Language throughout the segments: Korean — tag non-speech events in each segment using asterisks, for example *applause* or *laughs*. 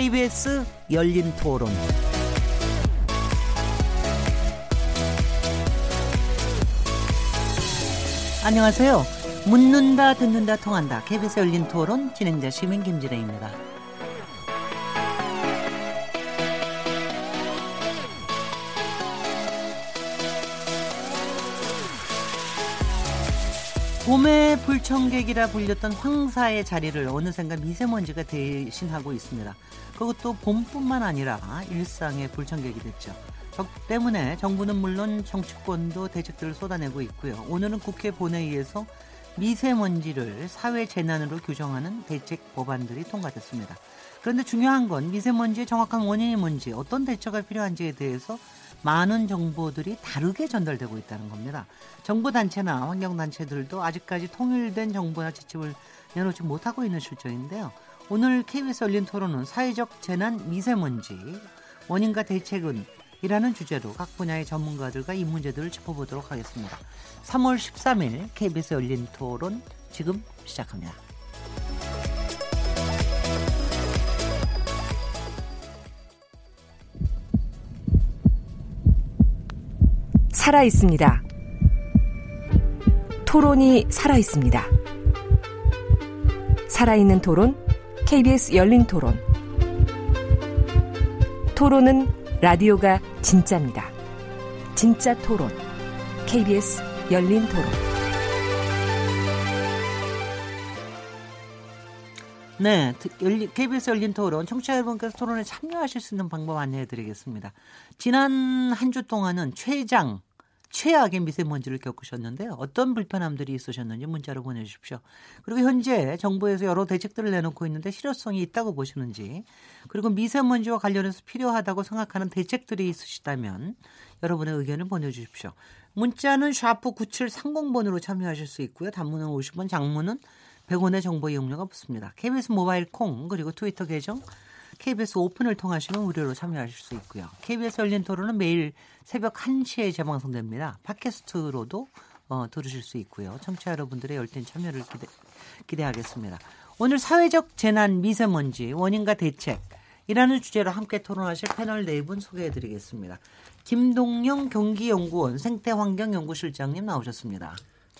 KBS 열린 토론. 안녕하세요. 묻는다, 듣는다, 통한다. KBS 열린 토론 진행자 시민 김진혜입니다. 봄의 불청객이라 불렸던 황사의 자리를 어느샌가 미세먼지가 대신하고 있습니다. 그것도 봄뿐만 아니라 일상의 불청객이 됐죠. 적 때문에 정부는 물론 정치권도 대책들을 쏟아내고 있고요. 오늘은 국회 본회의에서 미세먼지를 사회 재난으로 규정하는 대책 법안들이 통과됐습니다. 그런데 중요한 건 미세먼지의 정확한 원인이 뭔지 어떤 대처가 필요한지에 대해서 많은 정보들이 다르게 전달되고 있다는 겁니다. 정부 단체나 환경 단체들도 아직까지 통일된 정보나 지침을 내놓지 못하고 있는 실정인데요. 오늘 KBS 열린 토론은 사회적 재난 미세먼지 원인과 대책은 이라는 주제로 각 분야의 전문가들과 이 문제들을 짚어보도록 하겠습니다. 3월 13일 KBS 열린 토론 지금 시작합니다. 살아 있습니다. 토론이 살아 있습니다. 살아있는 토론, KBS 열린 토론. 토론은 라디오가 진짜입니다. 진짜 토론, KBS 열린 토론. 네, KBS 열린 토론 청취자 여러분께서 토론에 참여하실 수 있는 방법 안내해 드리겠습니다. 지난 한 주 동안은 최장 최악의 미세먼지를 겪으셨는데요. 어떤 불편함들이 있으셨는지 문자로 보내주십시오. 그리고 현재 정부에서 여러 대책들을 내놓고 있는데 실효성이 있다고 보시는지 그리고 미세먼지와 관련해서 필요하다고 생각하는 대책들이 있으시다면 여러분의 의견을 보내주십시오. 문자는 샤프 9730번으로 참여하실 수 있고요. 단문은 50원, 장문은 100원의 정보 이용료가 붙습니다. KBS 모바일 콩 그리고 트위터 계정 KBS 오픈을 통하시면 무료로 참여하실 수 있고요. KBS 열린 토론은 매일 새벽 1시에 재방송됩니다. 팟캐스트로도 어, 들으실 수 있고요. 청취자 여러분들의 열띤 참여를 기대, 기대하겠습니다. 오늘 사회적 재난 미세먼지 원인과 대책 이라는 주제로 함께 토론하실 패널 네 분 소개해 드리겠습니다. 김동영 경기연구원 생태환경연구실장님 나오셨습니다.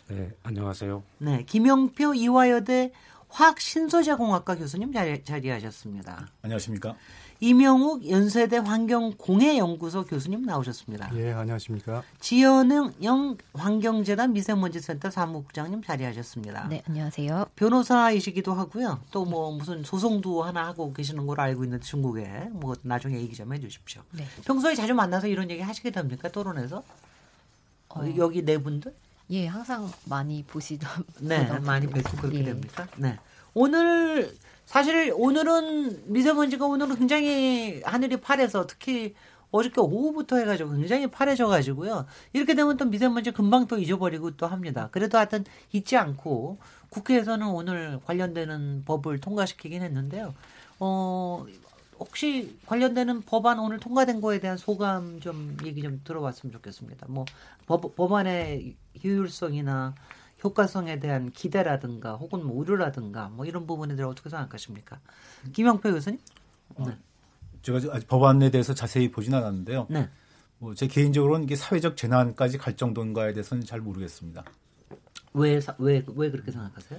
네, 안녕하세요. 네, 김영표 이화여대 화학 신소재공학과 교수님 자리, 자리하셨습니다. 안녕하십니까? 이명욱 연세대 환경공해연구소 교수님 나오셨습니다. 예, 안녕하십니까? 지연영 환경재단 미세먼지센터 사무국장님 자리하셨습니다. 네, 안녕하세요. 변호사이시기도 하고요. 또 뭐 무슨 소송도 하나 하고 계시는 걸로 알고 있는 중국에 뭐 나중에 얘기 좀 해주십시오. 네. 평소에 자주 만나서 이런 얘기 하시게 됩니까? 토론에서? 어. 여기 네 분들? 예, 항상 많이 보시던. *laughs* 네, 많이 뵙고 그렇게 예. 됩니까? 네. 오늘 사실 오늘은 미세먼지가 오늘은 굉장히 하늘이 파래서 특히 어저께 오후부터 해가지고 굉장히 파래져가지고요. 이렇게 되면 또 미세먼지 금방 또 잊어버리고 또 합니다. 그래도 하여튼 잊지 않고 국회에서는 오늘 관련되는 법을 통과시키긴 했는데요. 어, 혹시 관련되는 법안 오늘 통과된 거에 대한 소감 좀 얘기 좀 들어봤으면 좋겠습니다. 뭐 법, 법안의 효율성이나 효과성에 대한 기대라든가 혹은 뭐 우려라든가 뭐 이런 부분에 대해 어떻게 생각하십니까? 김영표 교수님? 어, 네. 제가 아직 법안에 대해서 자세히 보진 않았는데요. 네. 뭐 제 개인적으로는 이게 사회적 재난까지 갈 정도인가에 대해서는 잘 모르겠습니다. 왜, 왜, 왜 그렇게 생각하세요?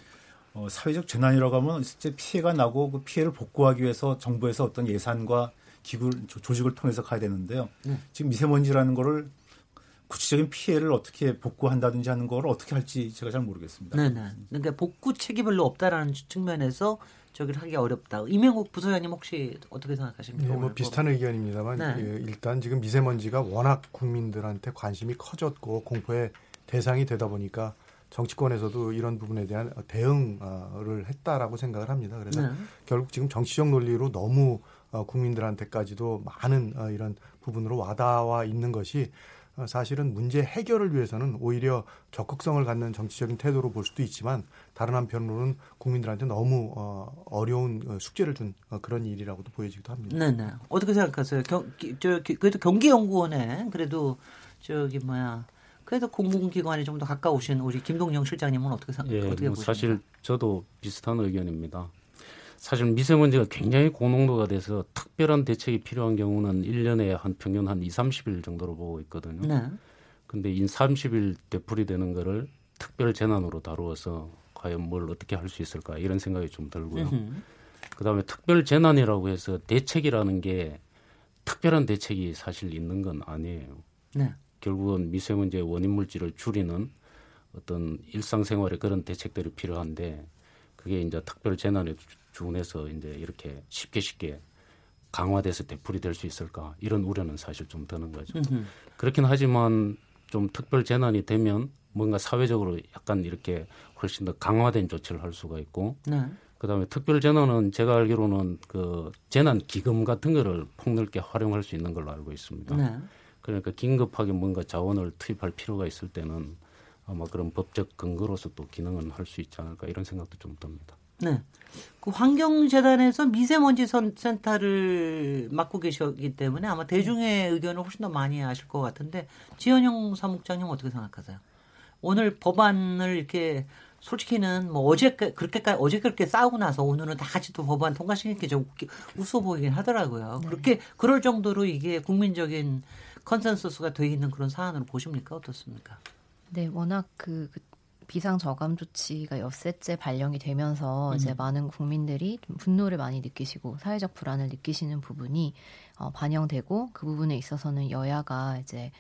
어, 사회적 재난이라고 하면 실제 피해가 나고 그 피해를 복구하기 위해서 정부에서 어떤 예산과 기구 조직을 통해서 가야 되는데요. 네. 지금 미세먼지라는 거를 구체적인 피해를 어떻게 복구한다든지 하는 걸 어떻게 할지 제가 잘 모르겠습니다. 네, 네. 그러니까 복구 책이 별로 없다라는 측면에서 저기를 하기 어렵다. 이명국 부소장님 혹시 어떻게 생각하십니까? 네, 뭐 비슷한 의견입니다만 네. 그 일단 지금 미세먼지가 워낙 국민들한테 관심이 커졌고 공포의 대상이 되다 보니까 정치권에서도 이런 부분에 대한 대응을 했다라고 생각을 합니다. 그래서 네. 결국 지금 정치적 논리로 너무 어, 국민들한테까지도 많은 어, 이런 부분으로 와닿아 있는 것이 어, 사실은 문제 해결을 위해서는 오히려 적극성을 갖는 정치적인 태도로 볼 수도 있지만 다른 한편으로는 국민들한테 너무 어려운 숙제를 준 그런 일이라고도 보여지기도 합니다. 네, 네. 어떻게 생각하세요? 경, 저, 그래도 경기연구원에 그래도 저기 뭐야 그래도 공공기관에 좀 더 가까우신 우리 김동영 실장님은 어떻게 생각? 예, 어떻게 뭐 사실 저도 비슷한 의견입니다. 사실 미세먼지가 굉장히 고농도가 돼서 특별한 대책이 필요한 경우는 1년에 한 평균 한 2, 30일 정도로 보고 있거든요. 네. 근데 인 30일 되풀이 되는 거를 특별 재난으로 다루어서 과연 뭘 어떻게 할 수 있을까 이런 생각이 좀 들고요. 그다음에 특별 재난이라고 해서 대책이라는 게 특별한 대책이 사실 있는 건 아니에요. 네. 결국은 미세먼지의 원인 물질을 줄이는 어떤 일상생활에 그런 대책들이 필요한데 그게 이제 특별 재난에 준해서 이제 이렇게 쉽게 쉽게 강화돼서 되풀이 될 수 있을까 이런 우려는 사실 좀 드는 거죠. 그렇긴 하지만 좀 특별 재난이 되면 뭔가 사회적으로 약간 이렇게 훨씬 더 강화된 조치를 할 수가 있고 네. 그다음에 특별 재난은 제가 알기로는 그 재난 기금 같은 거를 폭넓게 활용할 수 있는 걸로 알고 있습니다. 네. 그러니까 긴급하게 뭔가 자원을 투입할 필요가 있을 때는 아마 그런 법적 근거로서 또 기능은 할 수 있지 않을까 이런 생각도 좀 듭니다. 네. 그 환경재단에서 미세먼지 센터를 맡고 계셨기 때문에 아마 대중의 의견을 훨씬 더 많이 아실 것 같은데 지현영 사무장님 어떻게 생각하세요? 오늘 법안을 이렇게 솔직히는 뭐 어제 그렇게까지 어제 그렇게 싸우고 나서 오늘은 다 같이 또 법안 통과시킨 게좀 웃어 보이긴 하더라고요. 네. 그렇게 그럴 정도로 이게 국민적인 컨센서스가 돼 있는 그런 사안으로 보십니까 어떻습니까? 네, 워낙 그, 그 비상 저감 조치가 엿새째 발령이 되면서 음. 이제 많은 국민들이 좀 분노를 많이 느끼시고 사회적 불안을 느끼시는 부분이 어, 반영되고 그 부분에 있어서는 여야가 이제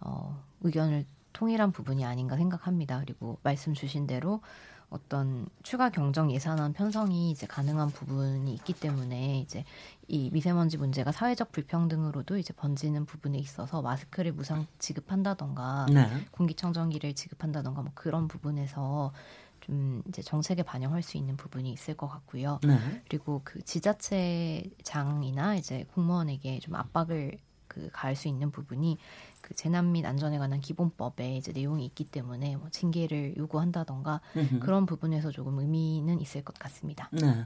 어, 의견을 통일한 부분이 아닌가 생각합니다. 그리고 말씀 주신 대로 어떤 추가 경정 예산안 편성이 이제 가능한 부분이 있기 때문에 이제 이 미세먼지 문제가 사회적 불평등으로도 이제 번지는 부분에 있어서 마스크를 무상 지급한다던가 네. 공기청정기를 지급한다던가 뭐 그런 부분에서 좀 이제 정책에 반영할 수 있는 부분이 있을 것 같고요. 네. 그리고 그 지자체장이나 이제 공무원에게 좀 압박을 그 가할 수 있는 부분이 그 재난 및 안전에 관한 기본법에 이제 내용이 있기 때문에 뭐 징계를 요구한다던가 으흠. 그런 부분에서 조금 의미는 있을 것 같습니다. 네.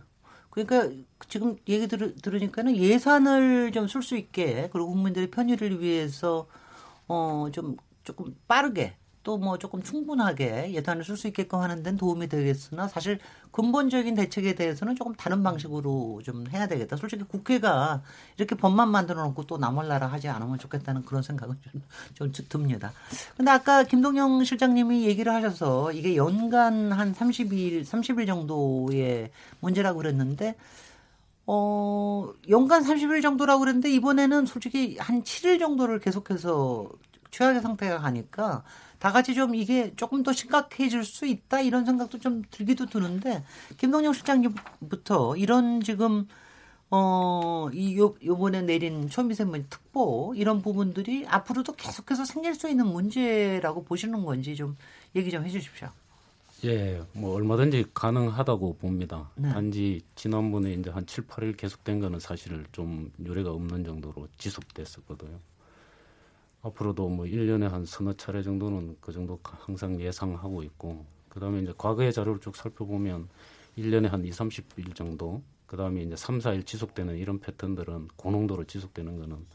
그러니까 지금 얘기 들, 들으니까는 예산을 좀 쓸 수 있게 그리고 국민들의 편의를 위해서 어 좀 조금 빠르게 또 뭐 조금 충분하게 예산을 쓸 수 있게끔 하는 데는 도움이 되겠으나 사실 근본적인 대책에 대해서는 조금 다른 방식으로 좀 해야 되겠다. 솔직히 국회가 이렇게 법만 만들어 놓고 또 나몰라라 하지 않으면 좋겠다는 그런 생각은 좀, 좀 듭니다. 근데 아까 김동영 실장님이 얘기를 하셔서 이게 연간 한 30일, 30일 정도의 문제라고 그랬는데 어, 연간 30일 정도라고 그랬는데 이번에는 솔직히 한 7일 정도를 계속해서 최악의 상태가 가니까 다 같이 좀 이게 조금 더 심각해질 수 있다 이런 생각도 좀 들기도 드는데 김동영 실장님부터 이런 지금 어이 요 요번에 내린 초미세먼지 특보 이런 부분들이 앞으로도 계속해서 생길 수 있는 문제라고 보시는 건지 좀 얘기 좀 해주십시오. 예, 뭐 얼마든지 가능하다고 봅니다. 네. 단지 지난번에 이제 한 7, 8일 계속된 거는 사실 좀 유례가 없는 정도로 지속됐었거든요. 앞으로도 뭐 1년에 한 서너 차례 정도는 그 정도 항상 예상하고 있고 그다음에 이제 과거의 자료를 쭉 살펴보면 1년에 한 2, 30일 정도 그다음에 이제 3, 4일 지속되는 이런 패턴들은 고농도로 지속되는 거는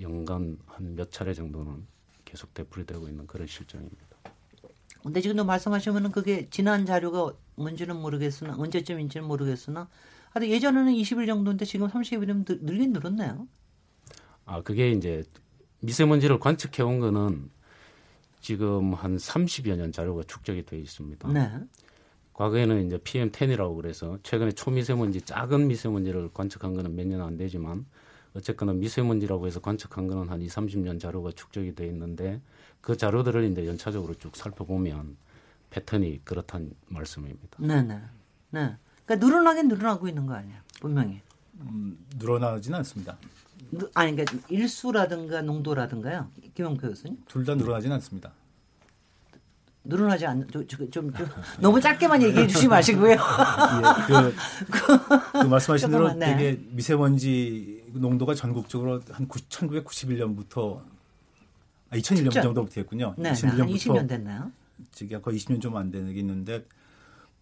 연간 한 몇 차례 정도는 계속 되풀이되고 있는 그런 실정입니다. 근데 지금도 말씀하시면은 그게 지난 자료가 뭔지는 모르겠으나 언제쯤인지는 모르겠으나 하여튼 예전에는 20일 정도인데 지금 30일이면 늘긴 늘었네요. 아 그게 이제 미세먼지를 관측해 온 거는 지금 한 30여 년 자료가 축적이 되어 있습니다. 네. 과거에는 이제 PM10이라고 그래서 최근에 초미세먼지 작은 미세먼지를 관측한 거는 몇 년 안 되지만 어쨌거나 미세먼지라고 해서 관측한 거는 한 2, 30년 자료가 축적이 되어 있는데 그 자료들을 이제 연차적으로 쭉 살펴보면 패턴이 그렇다는 말씀입니다. 네, 네. 네. 그러니까 늘어나긴 늘어나고 있는 거 아니야, 분명히. 음, 늘어나지는 않습니다. 아니 그러니까 일수라든가 농도라든가요, 김영표 교수님? 둘 다 늘어나지는 않습니다. 늘어나지 않는 좀, 좀, 좀 *laughs* 너무 짧게만 얘기해 주지 마시고요. *laughs* 예, 그, 그 말씀하신 *laughs* 대로 네. 되게 미세먼지 농도가 전국적으로 한 9, 1991년부터 아, 2001년 정도부터 했군요. 네, 2001년부터 20년 됐나요? 지금 거의 20년 좀 안 되겠는데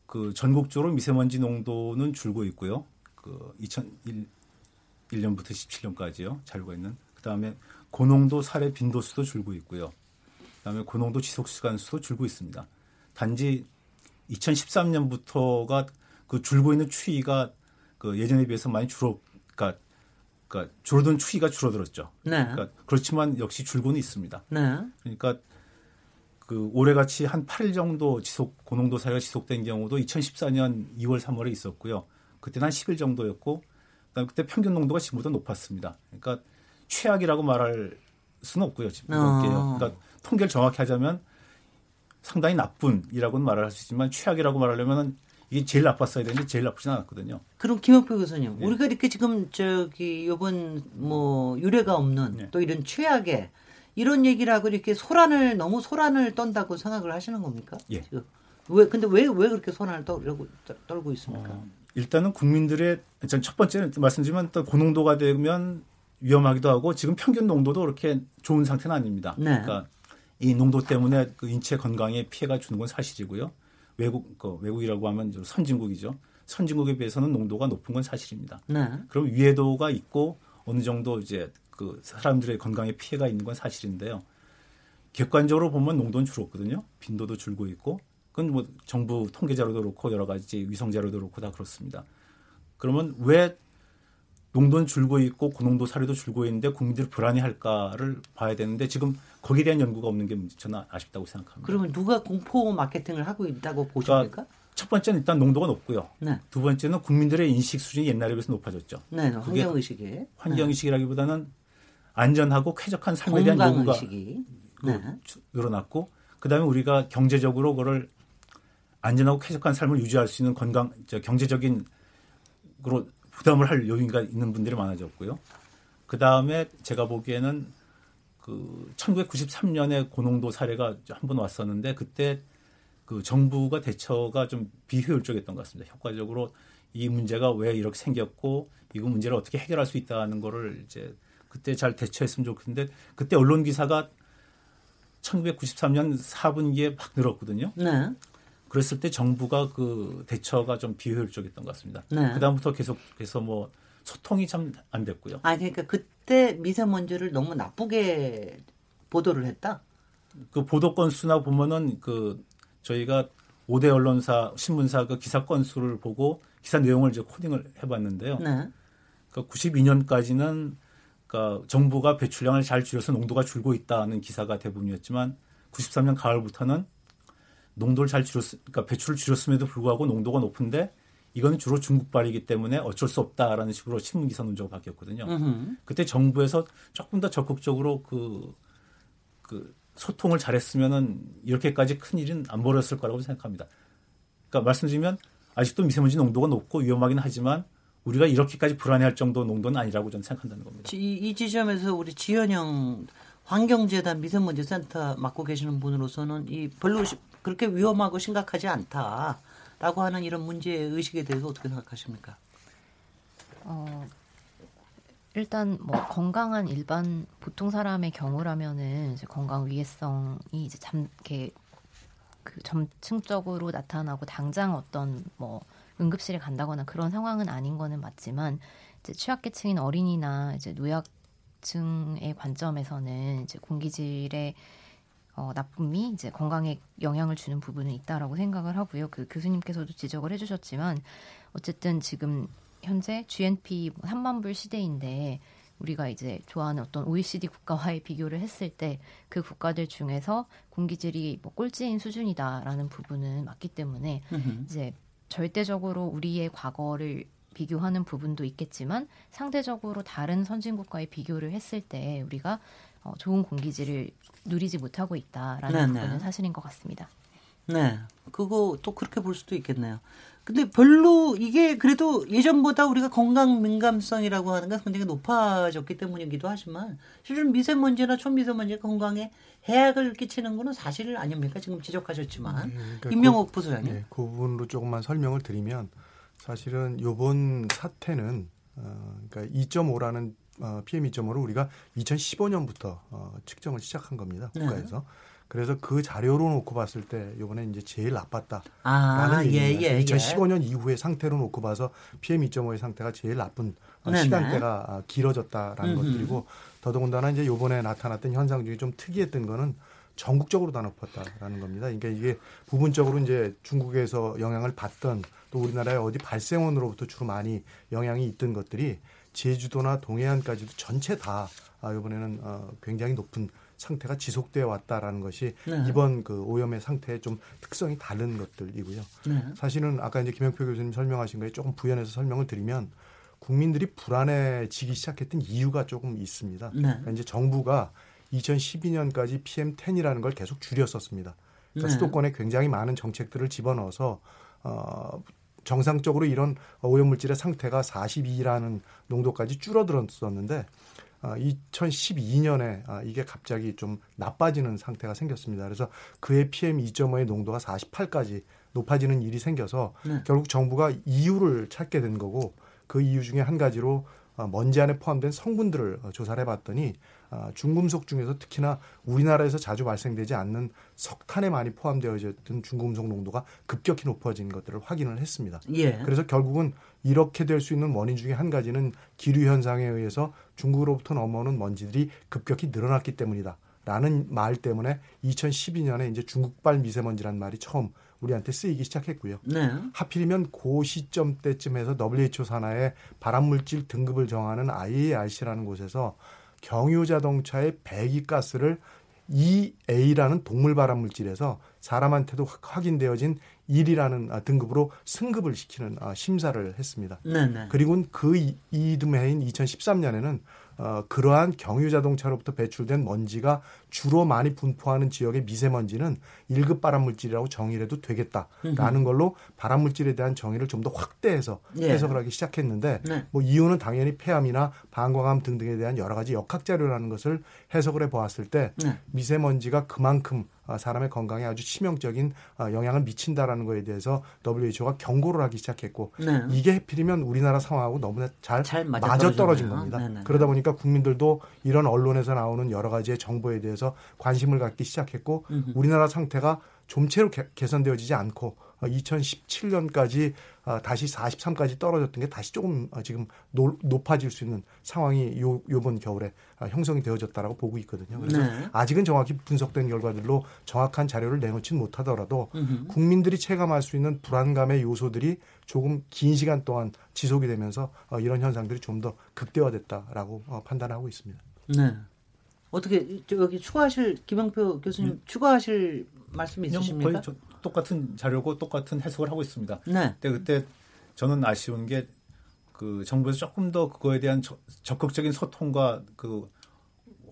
그 전국적으로 미세먼지 농도는 줄고 있고요. 그 2001, 1년부터 17년까지요. 자료가 있는. 그다음에 고농도 살해 빈도수도 줄고 있고요. 그다음에 고농도 지속 시간 수도 줄고 있습니다. 단지 2013년부터가 그 줄고 있는 추이가 그 예전에 비해서 많이 줄어 그러니까 그러니까 줄어든 추이가 줄어들었죠. 네. 그러니까 그렇지만 역시 줄고는 있습니다. 네. 그러니까 그 올해같이 한 8일 정도 지속 고농도 사례가 지속된 경우도 2014년 2월 3월에 있었고요. 그때는 한 10일 정도였고 그다음 그때 평균 농도가 지금보다 높았습니다. 그러니까 최악이라고 말할 수는 없고요. 지금 어. 그러니까 통계를 정확히 하자면 상당히 나쁜이라고는 말을 할수 있지만 최악이라고 말하려면 이게 제일 나빴어야 되는데 제일 나쁘진 않았거든요. 그럼 김학표 교수님, 네. 우리가 이렇게 지금 저기 요번 뭐 유례가 없는 네. 또 이런 최악의 이런 얘기를 하고 이렇게 소란을 너무 소란을 떤다고 생각을 하시는 겁니까? 예. 왜 근데 왜왜 그렇게 소란을 떨고 떨고 있습니까? 어, 일단은 국민들의 첫 번째 말씀드리면 또 고농도가 되면 위험하기도 하고 지금 평균 농도도 그렇게 좋은 상태는 아닙니다. 네. 그러니까 이 농도 때문에 그 인체 건강에 피해가 주는 건 사실이고요. 외국 그 외국이라고 하면 선진국이죠. 선진국에 비해서는 농도가 높은 건 사실입니다. 네. 그럼 위해도가 있고 어느 정도 이제 그 사람들의 건강에 피해가 있는 건 사실인데요. 객관적으로 보면 농도는 줄었거든요. 빈도도 줄고 있고 그건 뭐 정부 통계 자료도 그렇고 여러 가지 위성 자료도 그렇고 다 그렇습니다. 그러면 왜 농도는 줄고 있고 고농도 사례도 줄고 있는데 국민들이 불안해할까를 봐야 되는데 지금 거기에 대한 연구가 없는 게 저는 아쉽다고 생각합니다. 그러면 누가 공포 마케팅을 하고 있다고 보십니까? 그러니까 첫 번째는 일단 농도가 높고요. 네. 두 번째는 국민들의 인식 수준이 옛날에 비해서 높아졌죠. 네, 환경 의식이 환경 의식이라기보다는 안전하고 쾌적한 삶에 대한 요구가 그 네. 늘어났고 그다음에 우리가 경제적으로 그걸 안전하고 쾌적한 삶을 유지할 수 있는 건강 경제적인 그로 부담을 할 여유가 있는 분들이 많아졌고요. 그 다음에 제가 보기에는 그 1993년에 고농도 사례가 한 번 왔었는데 그때 그 정부가 대처가 좀 비효율적이었던 것 같습니다. 효과적으로 이 문제가 왜 이렇게 생겼고 이거 문제를 어떻게 해결할 수 있다는 거를 이제 그때 잘 대처했으면 좋겠는데 그때 언론 기사가 1993년 4분기에 막 늘었거든요. 네. 그랬을 때 정부가 그 대처가 좀 비효율적이었던 것 같습니다. 네. 그다음부터 계속해서 뭐 소통이 참 안 됐고요. 아 그러니까 그때 미세먼지를 너무 나쁘게 보도를 했다. 그 보도 건수나 보면은 그 저희가 5대 언론사 신문사 그 기사 건수를 보고 기사 내용을 이제 코딩을 해봤는데요. 네. 그 92년까지는 그러니까 정부가 배출량을 잘 줄여서 농도가 줄고 있다는 기사가 대부분이었지만 93년 가을부터는 농도를 잘 줄였, 그러니까 배출을 줄였음에도 불구하고 농도가 높은데 이거는 주로 중국발이기 때문에 어쩔 수 없다라는 식으로 신문 기사 논조가 바뀌었거든요. 으흠. 그때 정부에서 조금 더 적극적으로 그, 그 소통을 잘했으면은 이렇게까지 큰 일은 안 벌었을 거라고 생각합니다. 그러니까 말씀드리면 아직도 미세먼지 농도가 높고 위험하긴 하지만 우리가 이렇게까지 불안해할 정도 농도는 아니라고 저는 생각한다는 겁니다. 이, 이 지점에서 우리 지현영 환경재단 미세먼지 센터 맡고 계시는 분으로서는 이 별로 그렇게 위험하고 심각하지 않다라고 하는 이런 문제 의식에 대해서 어떻게 생각하십니까? 어, 일단 뭐 건강한 일반 보통 사람의 경우라면은 이제 건강 위해성이 이제 잠 이렇게 그 점층적으로 나타나고 당장 어떤 뭐 응급실에 간다거나 그런 상황은 아닌 거는 맞지만 이제 취약계층인 어린이나 이제 노약층의 관점에서는 이제 공기질의 어, 나쁨이 이제 건강에 영향을 주는 부분은 있다라고 생각을 하고요. 그 교수님께서도 지적을 해주셨지만 어쨌든 지금 현재 GNP 3만 불 시대인데 우리가 이제 좋아하는 어떤 OECD 국가와의 비교를 했을 때 그 국가들 중에서 공기질이 뭐 꼴찌인 수준이다라는 부분은 맞기 때문에 이제 절대적으로 우리의 과거를 비교하는 부분도 있겠지만 상대적으로 다른 선진국과의 비교를 했을 때 우리가 어, 좋은 공기질을 누리지 못하고 있다라는 네네. 부분은 사실인 것 같습니다. 네, 그거 또 그렇게 볼 수도 있겠네요. 근데 별로 이게 그래도 예전보다 우리가 건강 민감성이라고 하는 게 굉장히 높아졌기 때문이기도 하지만 실은 미세먼지나 초미세먼지 건강에 해악을 끼치는 거는 사실 아닙니까? 지금 지적하셨지만 네, 그러니까 임명옥 그, 부소장님. 네, 그 부분으로 조금만 설명을 드리면 사실은 요번 사태는 어, 그러니까 2.5라는 어, PM 2.5를 우리가 2015년부터 어, 측정을 시작한 겁니다. 네. 국가에서. 네. 그래서 그 자료로 놓고 봤을 때 이번에 이제 제일 나빴다라는 아, 얘기입니다. 예, 예, 2015년 예. 이후의 상태로 놓고 봐서 PM 2.5의 상태가 제일 나쁜 어, 네, 시간대가 네. 길어졌다라는 음흠. 것들이고 더더군다나 이제 요번에 나타났던 현상 중에 좀 특이했던 거는 전국적으로 다 높았다라는 겁니다. 그러니까 이게 부분적으로 이제 중국에서 영향을 받던 또 우리나라의 어디 발생원으로부터 주로 많이 영향이 있던 것들이 제주도나 동해안까지도 전체 다 아, 이번에는 어, 굉장히 높은 상태가 지속되어 왔다라는 것이 네. 이번 그 오염의 상태의 좀 특성이 다른 것들이고요. 네. 사실은 아까 이제 김영표 교수님 설명하신 거에 조금 부연해서 설명을 드리면 국민들이 불안해지기 시작했던 이유가 조금 있습니다. 네. 그러니까 이제 정부가 2012년까지 PM10이라는 걸 계속 줄였었습니다. 그러니까 네. 수도권에 굉장히 많은 정책들을 집어넣어서 어, 정상적으로 이런 오염물질의 상태가 42라는 농도까지 줄어들었었는데 어, 2012년에 아, 이게 갑자기 좀 나빠지는 상태가 생겼습니다. 그래서 그의 PM 2.5의 농도가 48까지 높아지는 일이 생겨서 네. 결국 정부가 이유를 찾게 된 거고 그 이유 중에 한 가지로 어, 먼지 안에 포함된 성분들을 어, 조사를 해봤더니 어, 중금속 중에서 특히나 우리나라에서 자주 발생되지 않는 석탄에 많이 포함되어 있던 중금속 농도가 급격히 높아진 것들을 확인을 했습니다. 예. 그래서 결국은 이렇게 될 수 있는 원인 중에 한 가지는 기류 현상에 의해서 중국으로부터 넘어오는 먼지들이 급격히 늘어났기 때문이다. 라는 말 때문에 2012년에 이제 중국발 미세먼지란 말이 처음 우리한테 쓰이기 시작했고요. 네. 하필이면 고 시점 때쯤에서 WHO 산하의 발암물질 등급을 정하는 IARC라는 곳에서 경유 자동차의 배기가스를 EA라는 동물 발암 물질에서 사람한테도 확인되어진 1이라는 아, 등급으로 승급을 시키는 아, 심사를 했습니다. 네네. 네. 그리고 그 이듬해인 2013년에는 어, 그러한 경유 자동차로부터 배출된 먼지가 주로 많이 분포하는 지역의 미세먼지는 1급 발암물질이라고 정의를 해도 되겠다라는 걸로 발암물질에 대한 정의를 좀 더 확대해서 예. 해석을 하기 시작했는데 네. 뭐 이유는 당연히 폐암이나 방광암 등등에 대한 여러 가지 역학 자료라는 것을 해석을 해 보았을 때 네. 미세먼지가 그만큼 아, 사람의 건강에 아주 치명적인 아, 영향을 미친다라는 것에 대해서 WHO가 경고를 하기 시작했고 네. 이게 해필이면 우리나라 상황하고 너무나 잘, 잘 맞아 떨어진 겁니다. 네네. 네, 네. 그러다 보니까 국민들도 이런 언론에서 나오는 여러 가지의 정보에 대해서 관심을 갖기 시작했고 음흠. 우리나라 상태가 좀채로 개 선되어지지 않고 2017년까지 어, 어, 다시 43까지 떨어졌던 게 다시 조금 어, 지금 높아질 수 있는 상황이 요 요번 겨울에 형성이 되어졌다라고 보고 있거든요. 그래서 네. 아직은 정확히 분석된 결과들로 정확한 자료를 내놓지는 못하더라도 음흠. 국민들이 체감할 수 있는 불안감의 요소들이 조금 긴 시간 동안 지속이 되면서 이런 현상들이 좀 더 극대화됐다라고 판단하고 있습니다. 네. 어떻게 여기 추가하실 김영표 교수님 네. 추가하실 말씀 있으십니까? 거의 똑같은 자료고 똑같은 해석을 하고 있습니다. 네. 근데 그때 저는 아쉬운 게 그 정부에서 조금 더 그거에 대한 저, 적극적인 소통과 그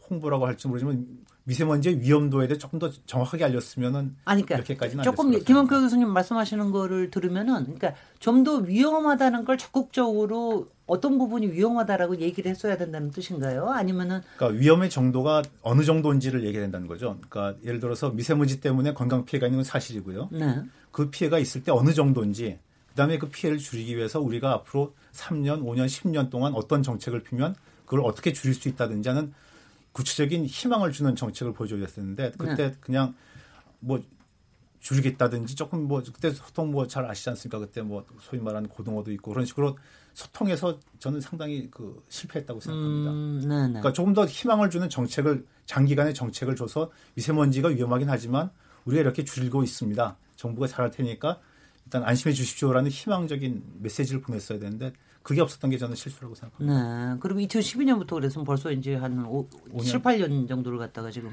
홍보라고 할지 모르지만 미세먼지의 위험도에 대해 조금 더 정확하게 알렸으면은 아니, 그러니까 이렇게까지는 조금 김원표 교수님 말씀하시는 거를 들으면은 그러니까 좀 더 위험하다는 걸 적극적으로 어떤 부분이 위험하다라고 얘기를 했어야 된다는 뜻인가요? 아니면은 그러니까 위험의 정도가 어느 정도인지를 얘기해야 된다는 거죠. 그러니까 예를 들어서 미세먼지 때문에 건강 피해가 있는 건 사실이고요. 네. 그 피해가 있을 때 어느 정도인지 그다음에 그 피해를 줄이기 위해서 우리가 앞으로 3년, 5년, 10년 동안 어떤 정책을 피면 그걸 어떻게 줄일 수 있다든지 하는 구체적인 희망을 주는 정책을 보여줘야 됐었는데 그때 네. 그냥 뭐 줄이겠다든지 조금 뭐 그때 소통 뭐 잘 아시지 않습니까? 그때 뭐 소위 말하는 고등어도 있고 그런 식으로 소통해서 저는 상당히 그 실패했다고 생각합니다. 음, 네, 네. 그러니까 조금 더 희망을 주는 정책을 장기간의 정책을 줘서 미세먼지가 위험하긴 하지만 우리가 이렇게 줄이고 있습니다. 정부가 잘할 테니까 일단 안심해 주십시오라는 희망적인 메시지를 보냈어야 되는데 그게 없었던 게 저는 실수라고 생각합니다. 네. 그럼 2012년부터 그래서 벌써 이제 한 5, 5년. 7, 8년 정도를 갖다가 지금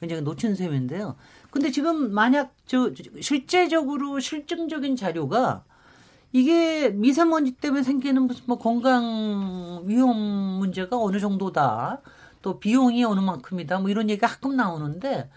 굉장히 놓친 셈인데요. 근데 지금 만약 저 실제적으로 실증적인 자료가 이게 미세먼지 때문에 생기는 무슨 뭐 건강 위험 문제가 어느 정도다. 또 비용이 어느 만큼이다. 뭐 이런 얘기가 가끔 나오는데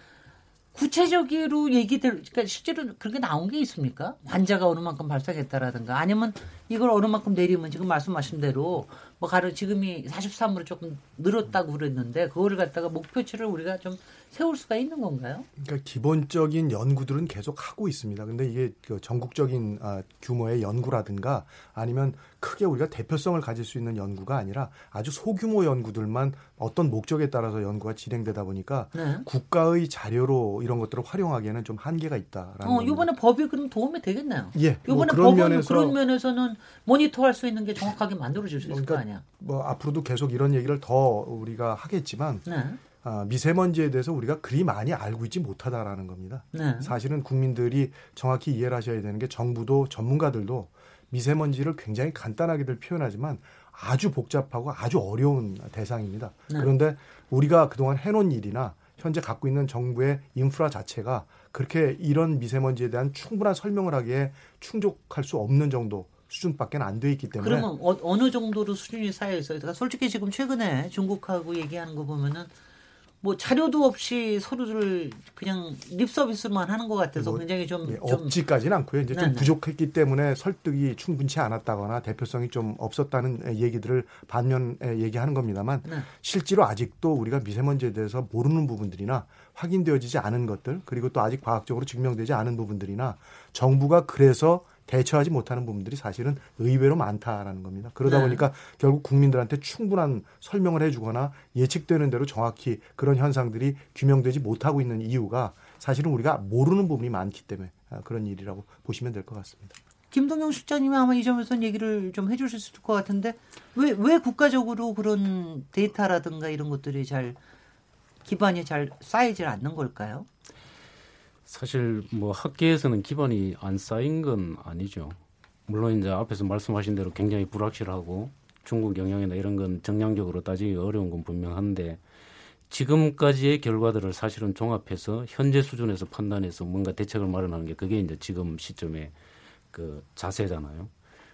구체적으로 얘기들, 그러니까 실제로 그렇게 나온 게 있습니까? 환자가 어느 만큼 발생했다라든가 아니면 이걸 어느 만큼 내리면 지금 말씀하신 대로 뭐 가령 지금이 43으로 조금 늘었다고 그랬는데 그거를 갖다가 목표치를 우리가 좀 세울 수가 있는 건가요? 그러니까 기본적인 연구들은 계속 하고 있습니다. 근데 이게 그 전국적인 아, 규모의 연구라든가 아니면 크게 우리가 대표성을 가질 수 있는 연구가 아니라 아주 소규모 연구들만 어떤 목적에 따라서 연구가 진행되다 보니까 네. 국가의 자료로 이런 것들을 활용하기에는 좀 한계가 있다라는. 어, 이번에 법이 그럼 도움이 되겠네요. 예. 이번에 뭐 법은 면에서, 그런 면에서는 모니터할 수 있는 게 정확하게 만들어질 수 있을 그러니까 거 아니야. 뭐 앞으로도 계속 이런 얘기를 더 우리가 하겠지만. 네. 아, 미세먼지에 대해서 우리가 그리 많이 알고 있지 못하다라는 겁니다. 네. 사실은 국민들이 정확히 이해를 하셔야 되는 게 정부도 전문가들도 미세먼지를 굉장히 간단하게들 표현하지만 아주 복잡하고 아주 어려운 대상입니다. 네. 그런데 우리가 그동안 해놓은 일이나 현재 갖고 있는 정부의 인프라 자체가 그렇게 이런 미세먼지에 대한 충분한 설명을 하기에 충족할 수 없는 정도 수준밖에 안 돼 있기 때문에 그러면 어, 느 정도로 수준이 쌓여 있어요? 그러니까 솔직히 지금 최근에 중국하고 얘기하는 거 보면은 뭐 자료도 없이 서류를 그냥 립 서비스만 하는 것 같아서 뭐, 굉장히 좀, 네, 좀 없지까지는 않고요. 이제 네네. 좀 부족했기 때문에 설득이 충분치 않았다거나 대표성이 좀 없었다는 얘기들을 반면 얘기하는 겁니다만 네. 실제로 아직도 우리가 미세먼지에 대해서 모르는 부분들이나 확인되어지지 않은 것들 그리고 또 아직 과학적으로 증명되지 않은 부분들이나 정부가 그래서 대처하지 못하는 부분들이 사실은 의외로 많다라는 겁니다. 그러다 네. 보니까 결국 국민들한테 충분한 설명을 해주거나 예측되는 대로 정확히 그런 현상들이 규명되지 못하고 있는 이유가 사실은 우리가 모르는 부분이 많기 때문에 아, 그런 일이라고 보시면 될 것 같습니다. 김동영 실장님이 아마 이 점에서 얘기를 좀 해주실 수 있을 것 같은데 왜, 왜 국가적으로 그런 데이터라든가 이런 것들이 잘 기반이 잘 쌓이질 않는 걸까요? 사실 뭐 학계에서는 기반이 안 쌓인 건 아니죠. 물론 이제 앞에서 말씀하신 대로 굉장히 불확실하고 중국 영향이나 이런 건 정량적으로 따지기 어려운 건 분명한데 지금까지의 결과들을 사실은 종합해서 현재 수준에서 판단해서 뭔가 대책을 마련하는 게 그게 이제 지금 시점의 그 자세잖아요.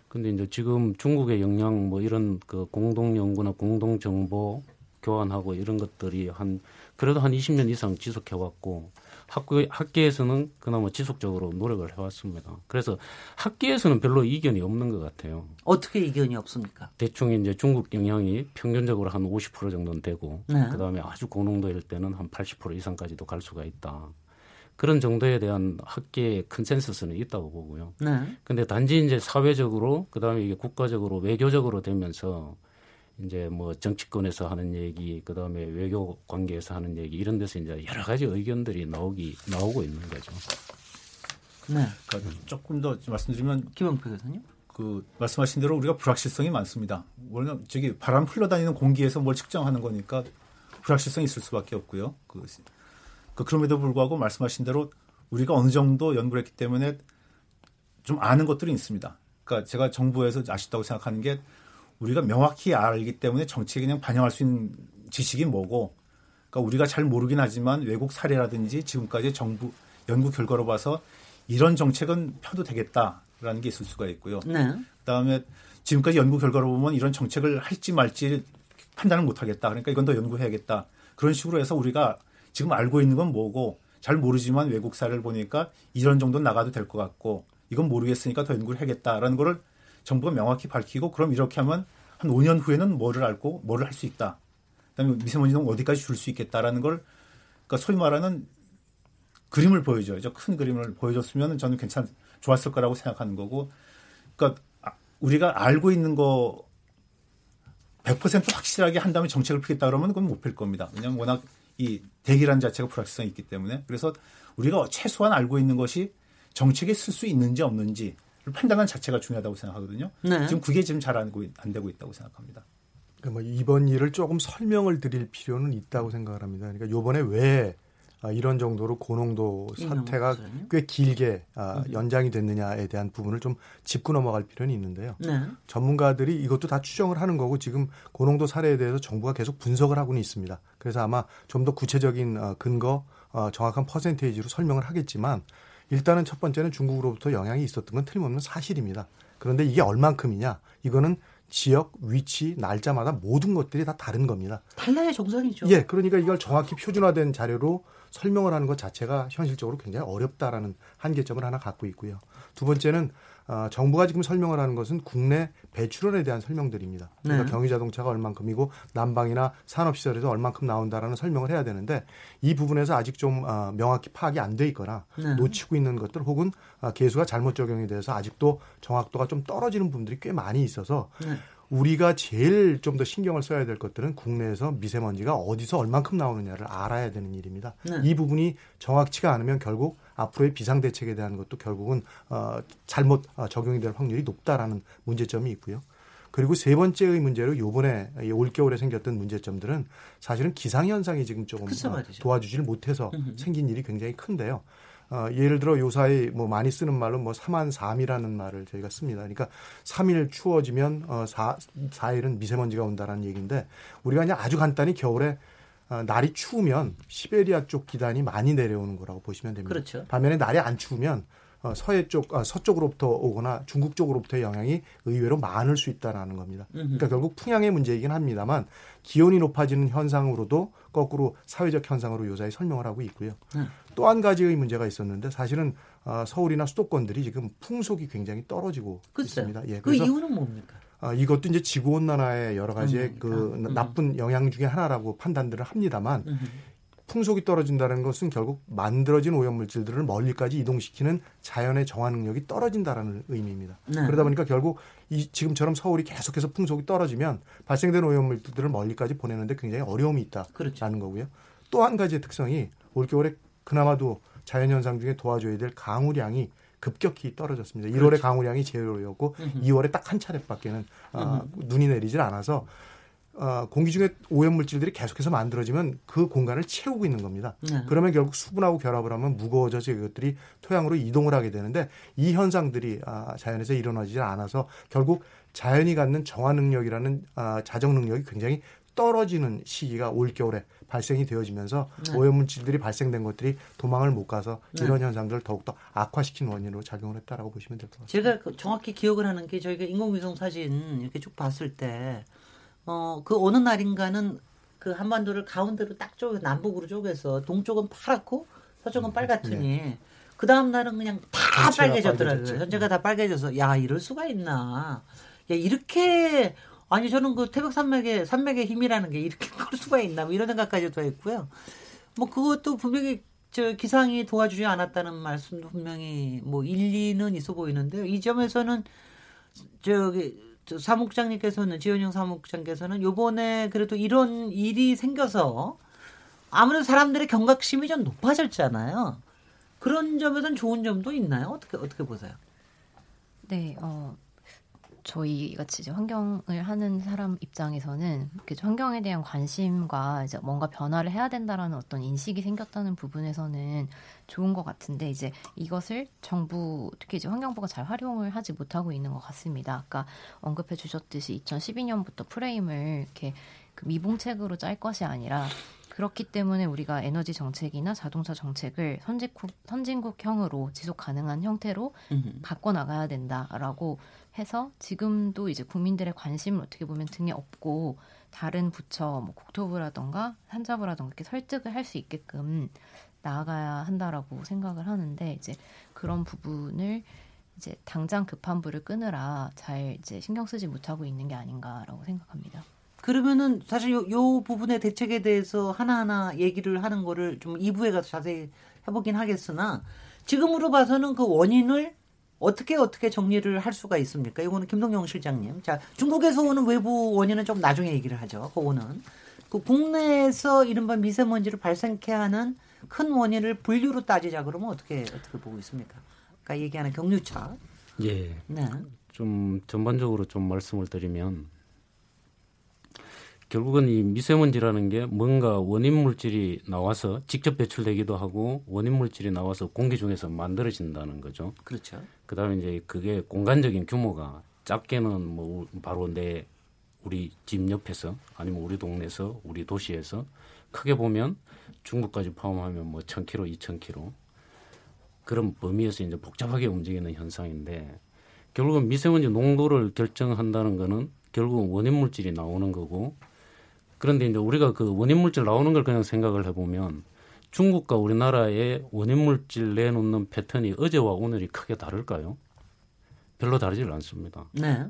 근데 이제 지금 중국의 영향 뭐 이런 그 공동 연구나 공동 정보 교환하고 이런 것들이 한 그래도 한 20년 이상 지속해 왔고 학교 학계에서는 그나마 지속적으로 노력을 해왔습니다. 그래서 학계에서는 별로 이견이 없는 것 같아요. 어떻게 이견이 없습니까? 대충 이제 중국 영향이 평균적으로 한 50% 정도는 되고 네. 그다음에 아주 고농도일 때는 한 80% 이상까지도 갈 수가 있다. 그런 정도에 대한 학계의 컨센서스는 있다고 보고요. 네. 근데 단지 이제 사회적으로 그다음에 이게 국가적으로 외교적으로 되면서 이제 뭐 정치권에서 하는 얘기, 그 다음에 외교 관계에서 하는 얘기 이런 데서 이제 여러 가지 의견들이 나오기 나오고 있는 거죠. 네. 그러니까 조금 더 말씀드리면 김영표 교수님. 그 말씀하신 대로 우리가 불확실성이 많습니다. 원래 저기 바람 흘러다니는 공기에서 뭘 측정하는 거니까 불확실성이 있을 수밖에 없고요. 그, 그 그럼에도 불구하고 말씀하신 대로 우리가 어느 정도 연구를 했기 때문에 좀 아는 것들이 있습니다. 그러니까 제가 정부에서 아쉽다고 생각하는 게 우리가 명확히 알기 때문에 정치에 그냥 반영할 수 있는 지식이 뭐고 그러니까 우리가 잘 모르긴 하지만 외국 사례라든지 지금까지 정부 연구 결과로 봐서 이런 정책은 펴도 되겠다라는 게 있을 수가 있고요. 네. 그다음에 지금까지 연구 결과로 보면 이런 정책을 할지 말지 판단을 못 하겠다. 그러니까 이건 더 연구해야겠다. 그런 식으로 해서 우리가 지금 알고 있는 건 뭐고 잘 모르지만 외국 사례를 보니까 이런 정도 나가도 될 것 같고 이건 모르겠으니까 더 연구를 해야겠다라는 거를 정부가 명확히 밝히고 그럼 이렇게 하면 한 5년 후에는 뭐를 알고 뭐를 할 수 있다. 그다음에 미세먼지는 어디까지 줄 수 있겠다라는 걸 그러니까 소위 말하는 그림을 보여줘야죠. 큰 그림을 보여줬으면 저는 괜찮 좋았을 거라고 생각하는 거고. 그러니까 아, 우리가 알고 있는 거 100% 확실하게 한 다음에 정책을 피겠다 그러면 그건 못 필 겁니다. 왜냐하면 워낙 이 대기란 자체가 불확실성이 있기 때문에 그래서 우리가 최소한 알고 있는 것이 정책에 쓸 수 있는지 없는지 판단하는 자체가 중요하다고 생각하거든요. 네. 지금 그게 지금 잘 안 되고 있다고 생각합니다. 그러니까 뭐 이번 일을 조금 설명을 드릴 필요는 있다고 생각을 합니다. 그러니까 요번에 왜 아, 이런 정도로 고농도 사태가 꽤 길게 아, 음. 연장이 됐느냐에 대한 부분을 좀 짚고 넘어갈 필요는 있는데요. 네. 전문가들이 이것도 다 추정을 하는 거고 지금 고농도 사례에 대해서 정부가 계속 분석을 하고는 있습니다. 그래서 아마 좀 더 구체적인 어, 근거, 어, 정확한 퍼센테이지로 설명을 하겠지만 일단은 첫 번째는 중국으로부터 영향이 있었던 건 틀림없는 사실입니다. 그런데 이게 얼만큼이냐? 이거는 지역, 위치, 날짜마다 모든 것들이 다 다른 겁니다. 달라야 정상이죠. 예, 그러니까 이걸 정확히 표준화된 자료로 설명을 하는 것 자체가 현실적으로 굉장히 어렵다라는 한계점을 하나 갖고 있고요. 두 번째는 어, 정부가 지금 설명을 하는 것은 국내 배출원에 대한 설명들입니다. 그러니까 네. 경유자동차가 얼만큼이고 난방이나 산업시설에서 얼만큼 나온다라는 설명을 해야 되는데 이 부분에서 아직 좀 어, 명확히 파악이 안 돼 있거나 네. 놓치고 있는 것들 혹은 어, 개수가 잘못 적용이 돼서 아직도 정확도가 좀 떨어지는 부분들이 꽤 많이 있어서 네. 우리가 제일 좀 더 신경을 써야 될 것들은 국내에서 미세먼지가 어디서 얼만큼 나오느냐를 알아야 되는 일입니다. 네. 이 부분이 정확치가 않으면 결국 앞으로의 비상 대책에 대한 것도 결국은 어, 잘못 어, 적용이 될 확률이 높다라는 문제점이 있고요. 그리고 세 번째의 문제로 요번에 올겨울에 생겼던 문제점들은 사실은 기상현상이 지금 조금 어, 도와주지를 못해서 생긴 일이 굉장히 큰데요. 어, 예를 들어 요사이 뭐 많이 쓰는 말로 뭐 3한 3이라는 말을 저희가 씁니다. 그러니까 3일 추워지면 어, 4, 4일은 미세먼지가 온다라는 얘기인데 우리가 그냥 아주 간단히 겨울에 어, 날이 추우면 시베리아 쪽 기단이 많이 내려오는 거라고 보시면 됩니다. 그렇죠. 반면에 날이 안 추우면 어, 서해 쪽, 아, 서쪽으로부터 오거나 중국 쪽으로부터의 영향이 의외로 많을 수 있다라는 겁니다. 그러니까 결국 풍향의 문제이긴 합니다만 기온이 높아지는 현상으로도 거꾸로 사회적 현상으로 요사이 설명을 하고 있고요. 네. 또한 가지의 문제가 있었는데 사실은 어, 서울이나 수도권들이 지금 풍속이 굉장히 떨어지고 글쎄요. 있습니다. 예, 그 이유는 뭡니까? 어, 이것도 이제 지구 온난화의 여러 가지의 음, 그 음. 나쁜 영향 중의 하나라고 판단들을 합니다만 음. 풍속이 떨어진다는 것은 결국 만들어진 오염물질들을 멀리까지 이동시키는 자연의 정화 능력이 떨어진다라는 의미입니다. 네. 그러다 보니까 결국 이 지금처럼 서울이 계속해서 풍속이 떨어지면 발생된 오염물질들을 멀리까지 보내는데 굉장히 어려움이 있다라는 그렇죠. 거고요. 또 한 가지의 특성이 올겨울에 그나마도 자연현상 중에 도와줘야 될 강우량이 급격히 떨어졌습니다. 1월에 그렇죠. 강우량이 제로였고 2월에 딱 한 차례밖에는 어, 눈이 내리질 않아서 어, 공기 중에 오염물질들이 계속해서 만들어지면 그 공간을 채우고 있는 겁니다. 네. 그러면 결국 수분하고 결합을 하면 무거워져서 이것들이 토양으로 이동을 하게 되는데 이 현상들이 아, 자연에서 일어나지 않아서 결국 자연이 갖는 정화 능력이라는 아, 자정 능력이 굉장히 떨어지는 시기가 올겨울에 발생이 되어지면서 네. 오염물질들이 발생된 것들이 도망을 못 가서 네. 이런 현상들을 더욱더 악화시킨 원인으로 작용을 했다라고 보시면 될 것 같습니다. 제가 그 정확히 기억을 하는 게 저희가 인공위성 사진 이렇게 쭉 봤을 때 어, 그 어느 날인가는 그 한반도를 가운데로 딱 쪼개 남북으로 쪼개서 동쪽은 파랗고 서쪽은 음, 빨갛더니 네. 그 다음 날은 그냥 다 빨개졌더라고요. 현재가 다 빨개져서 야 이럴 수가 있나? 야 이렇게 아니 저는 그 태백 산맥의 산맥의 힘이라는 게 이렇게 *laughs* 클 수가 있나 뭐 이런 생각까지도 했고요. 뭐 그것도 분명히 저 기상이 도와주지 않았다는 말씀도 분명히 뭐 일리는 있어 보이는데요. 이 점에서는 저기 저 사무국장님께서는 지원영 사무국장께서는 요번에 그래도 이런 일이 생겨서 아무래도 사람들의 경각심이 좀 높아졌잖아요. 그런 점에서는 좋은 점도 있나요? 어떻게 어떻게 보세요? 네, 어, 저희 같이 이제 환경을 하는 사람 입장에서는 환경에 대한 관심과 이제 뭔가 변화를 해야 된다라는 어떤 인식이 생겼다는 부분에서는 좋은 것 같은데 이제 이것을 정부 특히 이제 환경부가 잘 활용을 하지 못하고 있는 것 같습니다. 아까 언급해 주셨듯이 2012년부터 프레임을 이렇게 그 미봉책으로 짤 것이 아니라 그렇기 때문에 우리가 에너지 정책이나 자동차 정책을 선진국 선진국형으로 지속 가능한 형태로 바꿔 나가야 된다라고 해서 지금도 이제 국민들의 관심을 어떻게 보면 등에 업고 다른 부처, 뭐 국토부라던가 산자부라던가 이렇게 설득을 할 수 있게끔 나아가야 한다라고 생각을 하는데 이제 그런 부분을 이제 당장 급한 불을 끄느라 잘 이제 신경 쓰지 못하고 있는 게 아닌가라고 생각합니다. 그러면은 사실 요, 요 부분의 대책에 대해서 하나하나 얘기를 하는 거를 좀 2부에 가서 자세히 해보긴 하겠으나 지금으로 봐서는 그 원인을 어떻게 어떻게 정리를 할 수가 있습니까? 이거는 김동영 실장님. 자, 중국에서 오는 외부 원인은 좀 나중에 얘기를 하죠. 그거는. 그 국내에서 이른바 미세먼지를 발생케 하는 큰 원인을 분류로 따지자 그러면 어떻게 어떻게 보고 있습니까? 그러니까 얘기하는 경유차. 예. 네. 좀 전반적으로 좀 말씀을 드리면 결국은 이 미세먼지라는 게 뭔가 원인 물질이 나와서 직접 배출되기도 하고 원인 물질이 나와서 공기 중에서 만들어진다는 거죠. 그렇죠. 그다음에 이제 그게 공간적인 규모가 작게는 뭐 바로 내 우리 집 옆에서 아니면 우리 동네에서 우리 도시에서 크게 보면 중국까지 포함하면 뭐 1000km, 2000km 그런 범위에서 이제 복잡하게 움직이는 현상인데 결국은 미세먼지 농도를 결정한다는 거는 결국은 원인 물질이 나오는 거고 그런데 이제 우리가 그 원인 물질 나오는 걸 그냥 생각을 해보면 중국과 우리나라의 원인 물질 내놓는 패턴이 어제와 오늘이 크게 다를까요? 별로 다르질 않습니다. 네.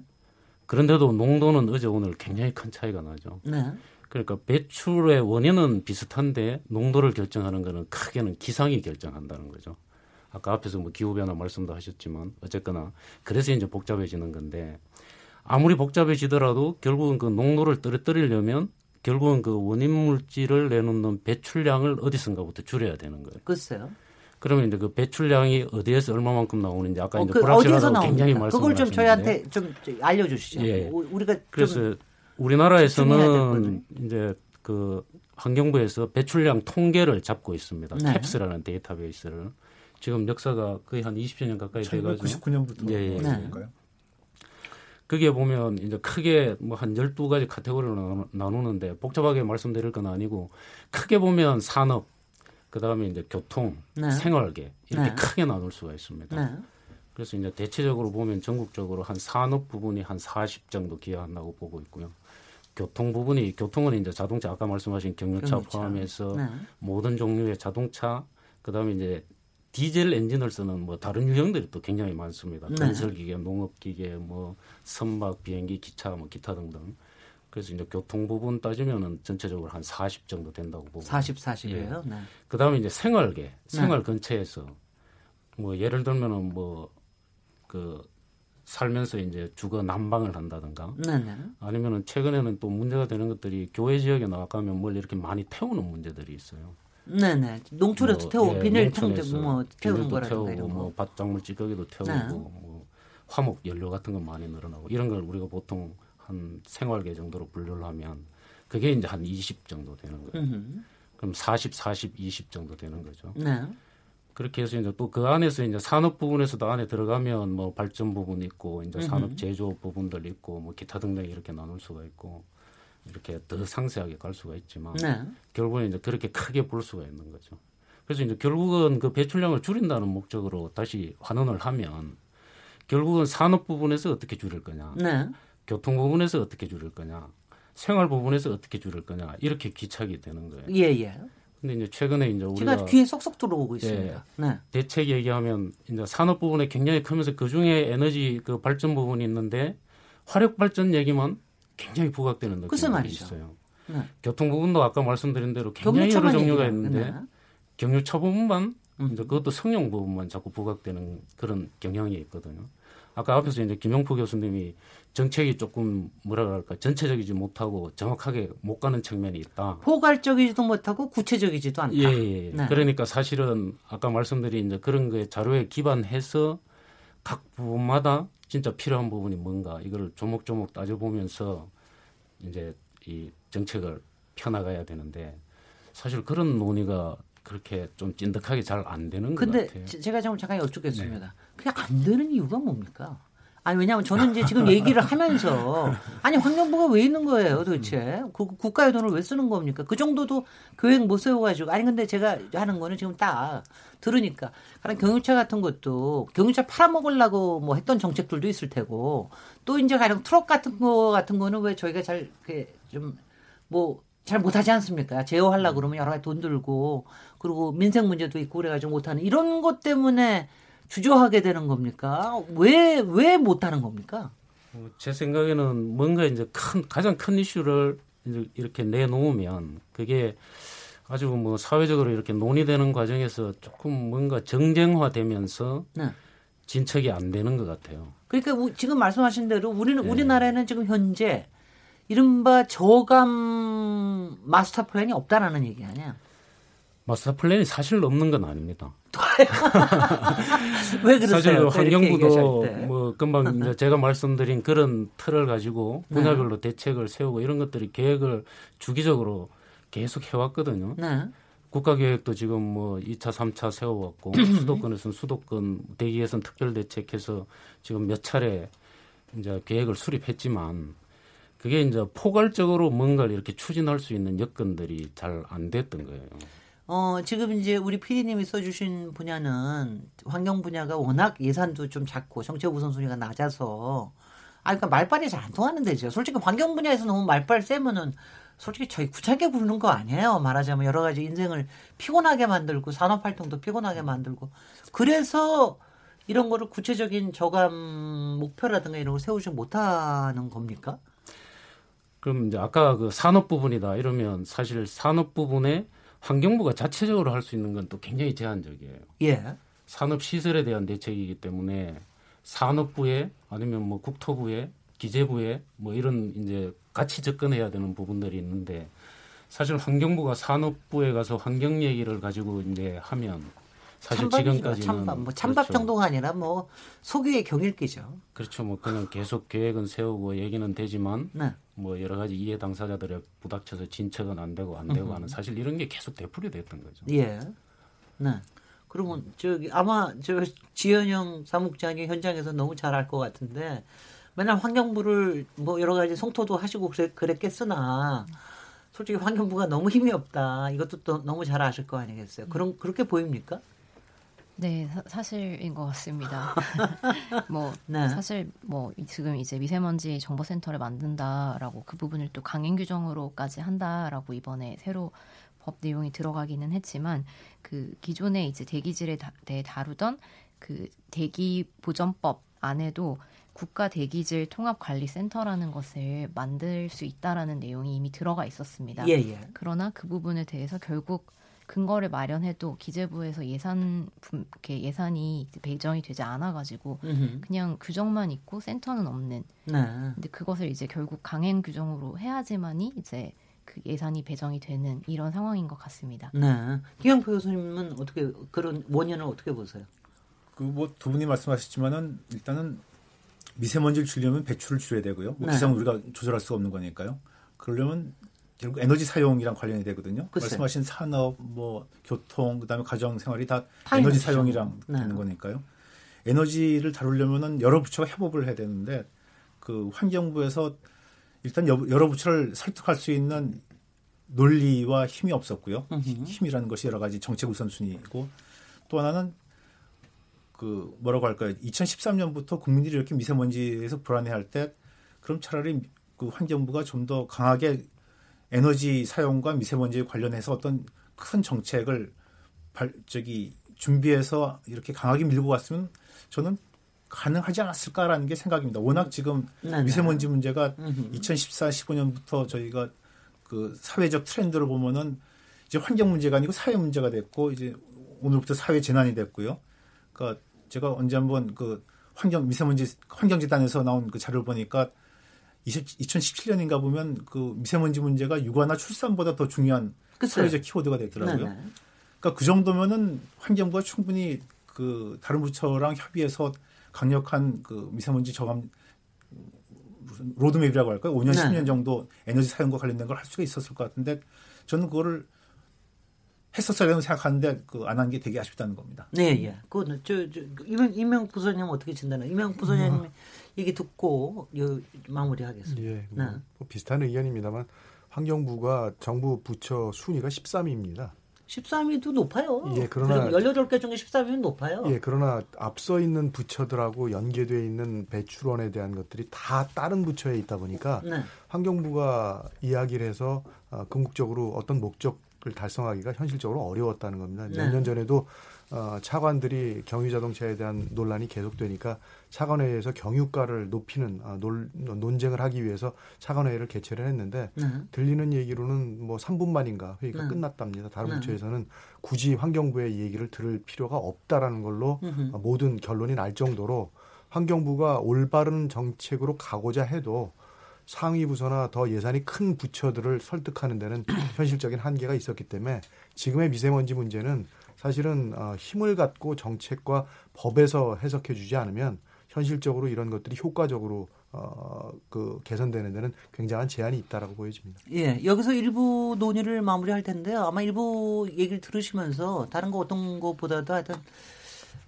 그런데도 농도는 어제 오늘 굉장히 큰 차이가 나죠. 네. 그러니까 배출의 원인은 비슷한데 농도를 결정하는 것은 크게는 기상이 결정한다는 거죠. 아까 앞에서 뭐 기후 변화 말씀도 하셨지만 어쨌거나 그래서 이제 복잡해지는 건데 아무리 복잡해지더라도 결국은 그 농도를 떨어뜨리려면 결국은 그 원인 물질을 내놓는 배출량을 어디선가부터 줄여야 되는 거예요. 글쎄요. 그러면 이제 그 배출량이 어디에서 얼마만큼 나오는지 아까 어, 이제 그 불확실하다고 굉장히 말씀 그걸 좀 저희한테 좀 알려주시죠. 예. 우리가 그래서 우리나라에서는 이제 그 환경부에서 배출량 통계를 잡고 있습니다. 네. 캡스라는 데이터베이스를 지금 역사가 거의 한 20여 년 가까이 돼가지고 99년부터 예, 예. 네. 그게 보면 이제 크게 뭐한 12가지 카테고리로 나누는데 복잡하게 말씀드릴 건 아니고 크게 보면 산업, 그다음에 이제 교통, 네. 생활계 이렇게 네. 크게 나눌 수가 있습니다. 네. 그래서 이제 대체적으로 보면 전국적으로 한 산업 부분이 한40 정도 기여한다고 보고 있고요. 교통 부분이 교통은 이제 자동차 아까 말씀하신 경유차, 경유차. 포함해서 네. 모든 종류의 자동차 그다음에 이제 디젤 엔진을 쓰는 뭐 다른 유형들이 또 굉장히 많습니다. 네. 건설기계, 농업기계, 뭐 선박, 비행기, 기차, 뭐 기타 등등. 그래서 이제 교통 부분 따지면은 전체적으로 한 40 정도 된다고 보고. 40, 40이에요. 예. 네. 그다음에 이제 생활계, 생활 네. 근처에서 뭐 예를 들면은 뭐 그 살면서 이제 주거 난방을 한다든가 네네. 네. 아니면은 최근에는 또 문제가 되는 것들이 교외 지역에 나가면 뭘 이렇게 많이 태우는 문제들이 있어요. 네네. 농촌에서 뭐, 태우고 예, 비닐통도 뭐 태우는 거라든가 태우고 뭐 밭작물 찌꺼기도 태우고 네. 뭐 화목 연료 같은 거 많이 늘어나고 이런 걸 우리가 보통 한 생활계 정도로 분류를 하면 그게 이제 한 20 정도 되는 거예요. 음흠. 그럼 40, 40, 20 정도 되는 거죠. 네. 그렇게 해서 이제 또 그 안에서 이제 산업 부분에서도 안에 들어가면 뭐 발전 부분 있고 이제 산업 제조 부분들 있고 뭐 기타 등등 이렇게 나눌 수가 있고 이렇게 더 상세하게 갈 수가 있지만 네. 결국은 이제 그렇게 크게 볼 수가 있는 거죠. 그래서 이제 결국은 그 배출량을 줄인다는 목적으로 다시 환원을 하면 결국은 산업 부분에서 어떻게 줄일 거냐, 네. 교통 부분에서 어떻게 줄일 거냐, 생활 부분에서 어떻게 줄일 거냐 이렇게 기착이 되는 거예요. 예 예. 근데 이제 최근에 이제 우리가 제가 귀에 쏙쏙 들어오고 예, 있습니다. 예, 네. 대책 얘기하면 이제 산업 부분에 굉장히 크면서 그 중에 에너지 그 발전 부분이 있는데 화력 발전 얘기만 굉장히 부각되는 느낌이 있어요. 네. 교통 부분도 아까 말씀드린 대로 굉장히 여러 종류가 있는데 네. 경유차 부분만 음. 이제 그것도 성용 부분만 자꾸 부각되는 그런 경향이 있거든요. 아까 앞에서 이제 김영포 교수님이 정책이 조금 뭐라 그럴까 전체적이지 못하고 정확하게 못 가는 측면이 있다. 포괄적이지도 못하고 구체적이지도 않다. 예, 예. 네. 그러니까 사실은 아까 말씀드린 이제 그런 거에 자료에 기반해서 각 부분마다 진짜 필요한 부분이 뭔가 이걸 조목조목 따져보면서 이제 이 정책을 펴나가야 되는데 사실 그런 논의가 그렇게 좀 찐득하게 잘 안 되는 것 같아요. 근데 제가 좀 잠깐 여쭙겠습니다. 네. 그게 안 되는 이유가 뭡니까? 아니 왜냐하면 저는 이제 지금 얘기를 하면서 아니 환경부가 왜 있는 거예요 도대체? 그 국가의 돈을 왜 쓰는 겁니까? 그 정도도 계획 못 세워가지고. 아니 근데 제가 하는 거는 지금 딱 들으니까. 그런 경유차 같은 것도 경유차 팔아먹으려고 뭐 했던 정책들도 있을 테고. 또 이제 가령 트럭 같은 거 같은 거는 왜 저희가 잘좀뭐 잘 못하지 않습니까? 제어하려 고 그러면 여러 가지 돈 들고. 그리고 민생 문제도 있고 그래가지고 못하는 이런 것 때문에 주저하게 되는 겁니까? 왜, 왜 못하는 겁니까? 어, 제 생각에는 뭔가 이제 큰, 가장 큰 이슈를 이렇게 내놓으면 그게 아주 뭐 사회적으로 이렇게 논의되는 과정에서 조금 뭔가 정쟁화되면서 네. 진척이 안 되는 것 같아요. 그러니까 우, 지금 말씀하신 대로 우리는 네. 우리나라에는 지금 현재 이른바 저감 마스터 플랜이 없다라는 얘기 아니야? 마스터 플랜이 사실 없는 건 아닙니다. *laughs* 왜 그러세요? 사실 환경부도 뭐 금방 이제 제가 말씀드린 그런 틀을 가지고 네. 분야별로 네. 대책을 세우고 이런 것들이 계획을 주기적으로 계속 해왔거든요. 네. 국가 계획도 지금 뭐 2차, 3차 세워왔고 *laughs* 수도권에서는 수도권 대기예선 특별 대책해서 지금 몇 차례 이제 계획을 수립했지만 그게 이제 포괄적으로 뭔가를 이렇게 추진할 수 있는 여건들이 잘 안 됐던 거예요. 어, 지금 이제 우리 피디님이 써주신 분야는 환경 분야가 워낙 예산도 좀 작고 정책 우선순위가 낮아서 아, 그러니까 말빨이 잘 안 통하는 데죠. 솔직히 환경 분야에서 너무 말빨 세면은 솔직히 저희 구차하게 부르는 거 아니에요. 말하자면 여러 가지 인생을 피곤하게 만들고 산업 활동도 피곤하게 만들고 그래서 이런 거를 구체적인 저감 목표라든가 이런 걸 세우지 못하는 겁니까? 그럼 이제 아까 그 산업 부분이다 이러면 사실 산업 부분에 환경부가 자체적으로 할 수 있는 건 또 굉장히 제한적이에요. 예. 산업 시설에 대한 대책이기 때문에 산업부에 아니면 뭐 국토부에 기재부에 뭐 이런 이제 같이 접근해야 되는 부분들이 있는데 사실 환경부가 산업부에 가서 환경 얘기를 가지고 이제 하면 사실 지금까지는 찬밥, 뭐 찬밥 그렇죠. 정도가 아니라 뭐 소규의 경일기죠. 그렇죠. 뭐 그냥 계속 계획은 세우고 얘기는 되지만 네. 뭐 여러 가지 이해 당사자들의 부닥쳐서 진척은 안 되고 안 되고 하는 사실 이런 게 계속 되풀이 됐던 거죠. 예. 네. 그러면 저기 아마 저 지현영 사무장이 현장에서 너무 잘 알 것 같은데 맨날 환경부를 뭐 여러 가지 송토도 하시고 그랬 겠으나 솔직히 환경부가 너무 힘이 없다. 이것도 또 너무 잘 아실 거 아니겠어요? 그런 그렇게 보입니까? 네, 사, 실인 것 같습니다. *laughs* 뭐 네. 사실 뭐 지금 이제 미세먼지 정보센터를 만든다라고 그 부분을 또 강행 규정으로까지 한다라고 이번에 새로 법 내용이 들어가기는 했지만 그 기존에 이제 대기질에 대해 다루던 그 대기 보전법 안에도 국가 대기질 통합관리센터라는 것을 만들 수 있다라는 내용이 이미 들어가 있었습니다. 예, 예. 그러나 그 부분에 대해서 결국 근거를 마련해도 기재부에서 예산 이렇게 예산이 배정이 되지 않아 가지고 그냥 규정만 있고 센터는 없는. 네. 근데 그것을 이제 결국 강행 규정으로 해야지만이 이제 그 예산이 배정이 되는 이런 상황인 것 같습니다. 네. 김영표 교수님은 어떻게 그런 원인을 어떻게 보세요? 그 뭐 두 분이 말씀하셨지만은 일단은 미세먼지를 줄이려면 배출을 줄여야 되고요. 뭐 네. 기상 우리가 조절할 수가 없는 거니까요. 그러려면 결국 에너지 사용이랑 관련이 되거든요. 글쎄. 말씀하신 산업, 뭐 교통, 그다음에 가정 생활이 다 에너지 사용이랑 네. 되는 거니까요. 에너지를 다루려면은 여러 부처가 협업을 해야 되는데 그 환경부에서 일단 여러 부처를 설득할 수 있는 논리와 힘이 없었고요. 힘이라는 것이 여러 가지 정책 우선순위이고 또 하나는 그 뭐라고 할까요? 2013년부터 국민들이 이렇게 미세먼지에서 불안해할 때 그럼 차라리 그 환경부가 좀 더 강하게 에너지 사용과 미세먼지에 관련해서 어떤 큰 정책을 발, 저기 준비해서 이렇게 강하게 밀고 갔으면 저는 가능하지 않았을까라는 게 생각입니다. 워낙 지금 네네. 미세먼지 문제가 2014, 15년부터 저희가 그 사회적 트렌드를 보면은 이제 환경 문제가 아니고 사회 문제가 됐고 이제 오늘부터 사회 재난이 됐고요. 그러니까 제가 언제 한번 그 환경 미세먼지 환경재단에서 나온 그 자료를 보니까 20, 2017년인가 보면 그 미세먼지 문제가 육아나 출산보다 더 중요한 그쵸? 사회적 키워드가 되더라고요. 네네. 그러니까 그 정도면은 환경부가 충분히 그 다른 부처랑 협의해서 강력한 그 미세먼지 저감 로드맵이라고 할까요? 5년, 네. 10년 정도 에너지 사용과 관련된 걸 할 수가 있었을 것 같은데 저는 그거를 했었어야 된다고 생각하는데 그 안 한 게 되게 아쉽다는 겁니다. 네, 예. 그거는 저, 저 이명, 이명 부소님 어떻게 진단해? 이명 부소님 음. 얘기 듣고 요, 마무리하겠습니다. 예, 뭐, 네. 뭐 비슷한 의견입니다만 환경부가 정부 부처 순위가 13위입니다. 13위도 높아요. 예, 그러나 18개 중에 13위는 높아요. 예, 그러나 앞서 있는 부처들하고 연계되어 있는 배출원에 대한 것들이 다 다른 부처에 있다 보니까 네. 환경부가 이야기를 해서 어, 궁극적으로 어떤 목적 을 달성하기가 현실적으로 어려웠다는 겁니다. 네. 몇년 전에도 어, 차관들이 경유 자동차에 대한 논란이 계속되니까 차관회의에서 경유가를 높이는 아, 논, 논쟁을 하기 위해서 차관회의를 개최를 했는데 네. 들리는 얘기로는 뭐 3분 만인가 회의가 네. 끝났답니다. 다른 네. 부처에서는 굳이 환경부의 얘기를 들을 필요가 없다라는 걸로 음흠. 모든 결론이 날 정도로 환경부가 올바른 정책으로 가고자 해도 상위 부서나 더 예산이 큰 부처들을 설득하는 데는 *clears throat* 현실적인 한계가 있었기 때문에 지금의 미세먼지 문제는 사실은 어, 힘을 갖고 정책과 법에서 해석해 주지 않으면 현실적으로 이런 것들이 효과적으로 어, 그 개선되는 데는 굉장한 제한이 있다라고 보여집니다. 예, 여기서 일부 논의를 마무리할 텐데요. 아마 일부 얘기를 들으시면서 다른 거 어떤 것보다도 하여튼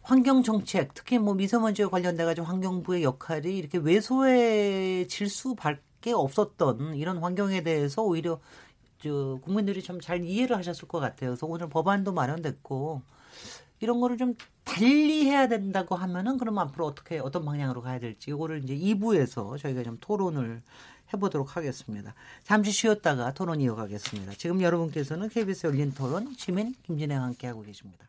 환경 정책, 특히 뭐 미세먼지와 관련돼 가지고 환경부의 역할이 이렇게 왜소해질 수밖에 게 없었던 이런 환경에 대해서 오히려 저 국민들이 좀 잘 이해를 하셨을 것 같아요. 그래서 오늘 법안도 마련됐고 이런 거를 좀 달리 해야 된다고 하면은 그럼 앞으로 어떻게 어떤 방향으로 가야 될지 이거를 이제 2부에서 저희가 좀 토론을 해보도록 하겠습니다. 잠시 쉬었다가 토론 이어가겠습니다. 지금 여러분께서는 KBS 열린 토론 시민 김진애와 함께하고 계십니다.